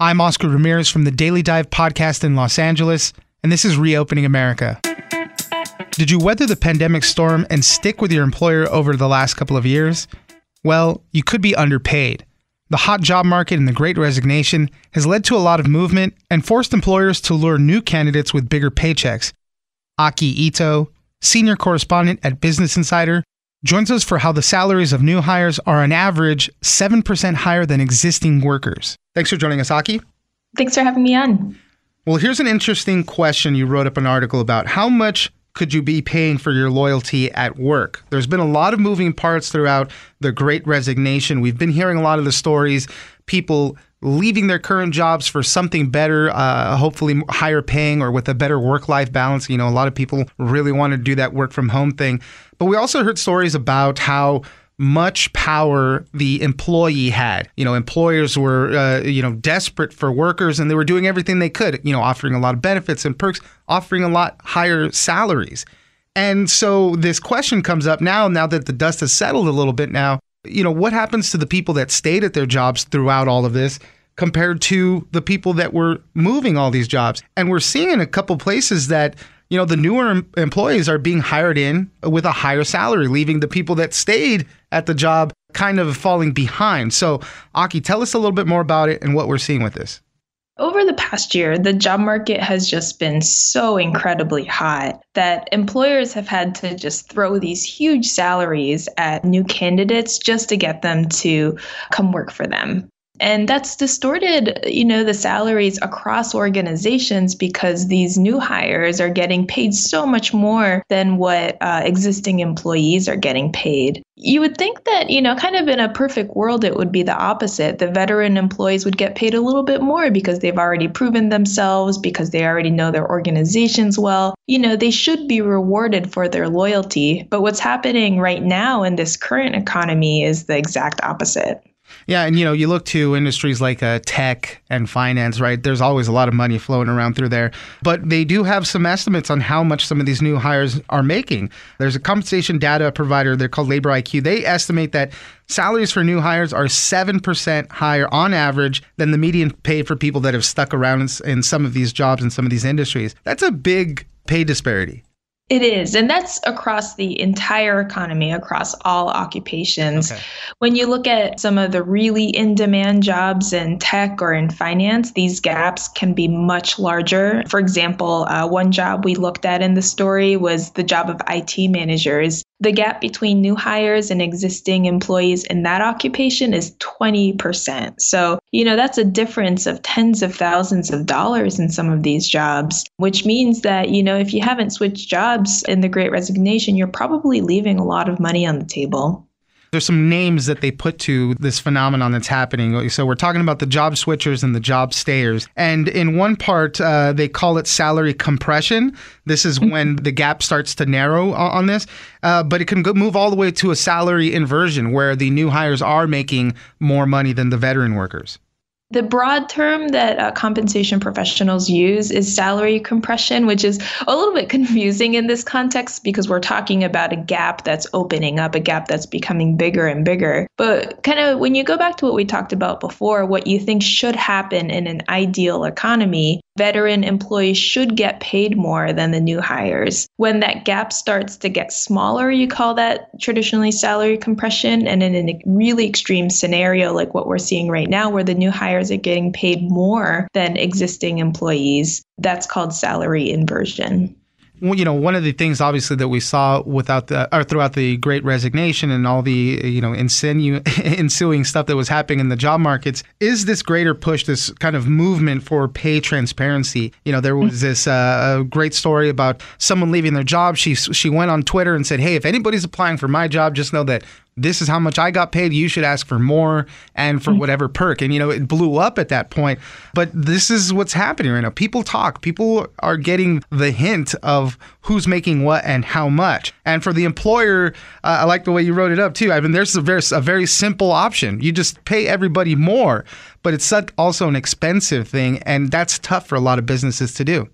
I'm Oscar Ramirez from the Daily Dive podcast in Los Angeles, and this is Reopening America. Did you weather the pandemic storm and stick with your employer over the last couple of years? Well, you could be underpaid. The hot job market and the great resignation has led to a lot of movement and forced employers to lure new candidates with bigger paychecks. Aki Ito, senior correspondent at Business Insider, joins us for how the salaries of new hires are on average 7% higher than existing workers. Thanks for joining us, Aki. Thanks for having me on. Well, here's an interesting question. You wrote up an article about how much could you be paying for your loyalty at work? There's been a lot of moving parts throughout the great resignation. We've been hearing a lot of the stories, people leaving their current jobs for something better, uh, hopefully higher paying or with a better work life balance. You know, a lot of people really want to do that work from home thing. But we also heard stories about how much power the employee had. You know, employers were, uh, you know, desperate for workers and they were doing everything they could, you know, offering a lot of benefits and perks, offering a lot higher salaries. And so this question comes up now, now that the dust has settled a little bit now, you know, what happens to the people that stayed at their jobs throughout all of this? compared to the people that were moving all these jobs. And we're seeing in a couple places that you know, the newer employees are being hired in with a higher salary, leaving the people that stayed at the job kind of falling behind. So, Aki, tell us a little bit more about it and what we're seeing with this. Over the past year, the job market has just been so incredibly hot that employers have had to just throw these huge salaries at new candidates just to get them to come work for them. And that's distorted, you know, the salaries across organizations because these new hires are getting paid so much more than what uh, existing employees are getting paid. You would think that, you know, kind of in a perfect world, it would be the opposite. The veteran employees would get paid a little bit more because they've already proven themselves, because they already know their organizations well. You know, they should be rewarded for their loyalty. But what's happening right now in this current economy is the exact opposite. Yeah, and you know, you look to industries like uh, tech and finance, right? There's always a lot of money flowing around through there, but they do have some estimates on how much some of these new hires are making. There's a compensation data provider, they're called Labor IQ. They estimate that salaries for new hires are 7% higher on average than the median pay for people that have stuck around in, in some of these jobs in some of these industries. That's a big pay disparity. It is. And that's across the entire economy, across all occupations. Okay. When you look at some of the really in demand jobs in tech or in finance, these gaps can be much larger. For example, uh, one job we looked at in the story was the job of IT managers. The gap between new hires and existing employees in that occupation is 20%. So, you know, that's a difference of tens of thousands of dollars in some of these jobs, which means that, you know, if you haven't switched jobs in the great resignation, you're probably leaving a lot of money on the table there's some names that they put to this phenomenon that's happening. So we're talking about the job switchers and the job stayers. And in one part, uh, they call it salary compression. This is mm-hmm. when the gap starts to narrow on this. Uh, but it can go, move all the way to a salary inversion where the new hires are making more money than the veteran workers. The broad term that uh, compensation professionals use is salary compression, which is a little bit confusing in this context because we're talking about a gap that's opening up, a gap that's becoming bigger and bigger. But kind of when you go back to what we talked about before, what you think should happen in an ideal economy, veteran employees should get paid more than the new hires. When that gap starts to get smaller, you call that traditionally salary compression. And in a really extreme scenario like what we're seeing right now, where the new hires are getting paid more than existing employees, that's called salary inversion you know, one of the things obviously that we saw without the or throughout the Great Resignation and all the you know insinu- ensuing stuff that was happening in the job markets is this greater push, this kind of movement for pay transparency. You know, there was this uh, great story about someone leaving their job. She she went on Twitter and said, "Hey, if anybody's applying for my job, just know that this is how much I got paid. You should ask for more and for mm. whatever perk. And, you know, it blew up at that point. But this is what's happening right now. People talk, people are getting the hint of who's making what and how much. And for the employer, uh, I like the way you wrote it up too. I mean, there's a very, a very simple option. You just pay everybody more, but it's also an expensive thing. And that's tough for a lot of businesses to do.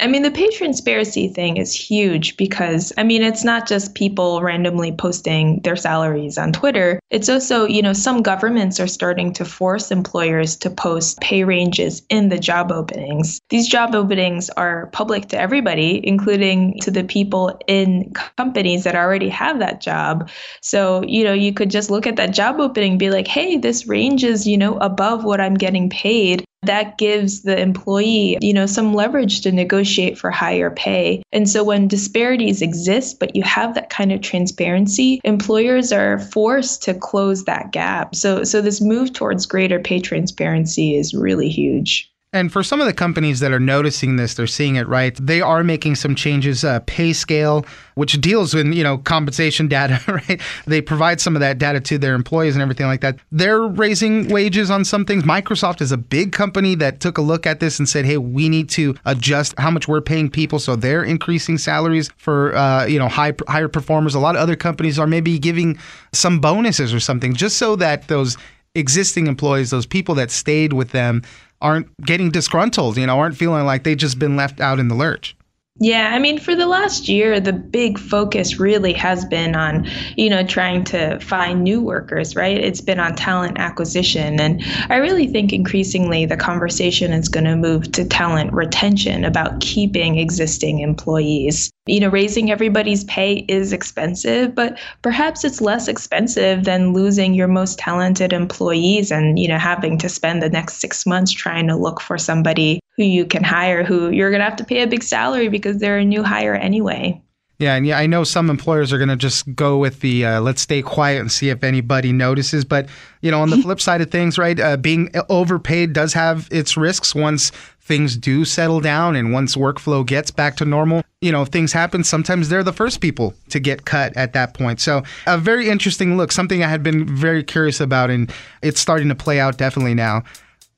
I mean, the pay transparency thing is huge because, I mean, it's not just people randomly posting their salaries on Twitter. It's also, you know, some governments are starting to force employers to post pay ranges in the job openings. These job openings are public to everybody, including to the people in companies that already have that job. So, you know, you could just look at that job opening be like, hey, this range is, you know, above what I'm getting paid that gives the employee, you know, some leverage to negotiate for higher pay. And so when disparities exist, but you have that kind of transparency, employers are forced to close that gap. So so this move towards greater pay transparency is really huge. And for some of the companies that are noticing this, they're seeing it right. They are making some changes. Uh, PayScale, which deals with you know compensation data, right? They provide some of that data to their employees and everything like that. They're raising wages on some things. Microsoft is a big company that took a look at this and said, "Hey, we need to adjust how much we're paying people." So they're increasing salaries for uh, you know high higher performers. A lot of other companies are maybe giving some bonuses or something just so that those existing employees, those people that stayed with them, aren't getting disgruntled, you know, aren't feeling like they've just been left out in the lurch. Yeah, I mean, for the last year, the big focus really has been on, you know, trying to find new workers, right? It's been on talent acquisition. And I really think increasingly the conversation is going to move to talent retention about keeping existing employees. You know, raising everybody's pay is expensive, but perhaps it's less expensive than losing your most talented employees and, you know, having to spend the next six months trying to look for somebody who you can hire who you're going to have to pay a big salary because they're a new hire anyway. Yeah, and yeah, I know some employers are going to just go with the uh, let's stay quiet and see if anybody notices. But you know, on the flip side of things, right, uh, being overpaid does have its risks. Once things do settle down and once workflow gets back to normal, you know, if things happen, sometimes they're the first people to get cut at that point. So, a very interesting look, something I had been very curious about, and it's starting to play out definitely now.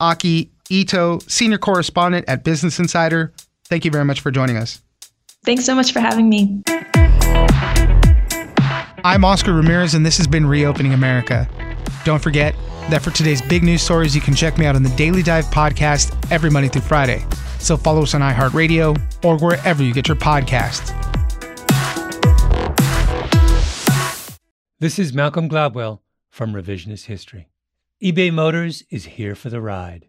Aki Ito, senior correspondent at Business Insider. Thank you very much for joining us. Thanks so much for having me. I'm Oscar Ramirez, and this has been Reopening America. Don't forget that for today's big news stories, you can check me out on the Daily Dive podcast every Monday through Friday. So follow us on iHeartRadio or wherever you get your podcasts. This is Malcolm Gladwell from Revisionist History. eBay Motors is here for the ride.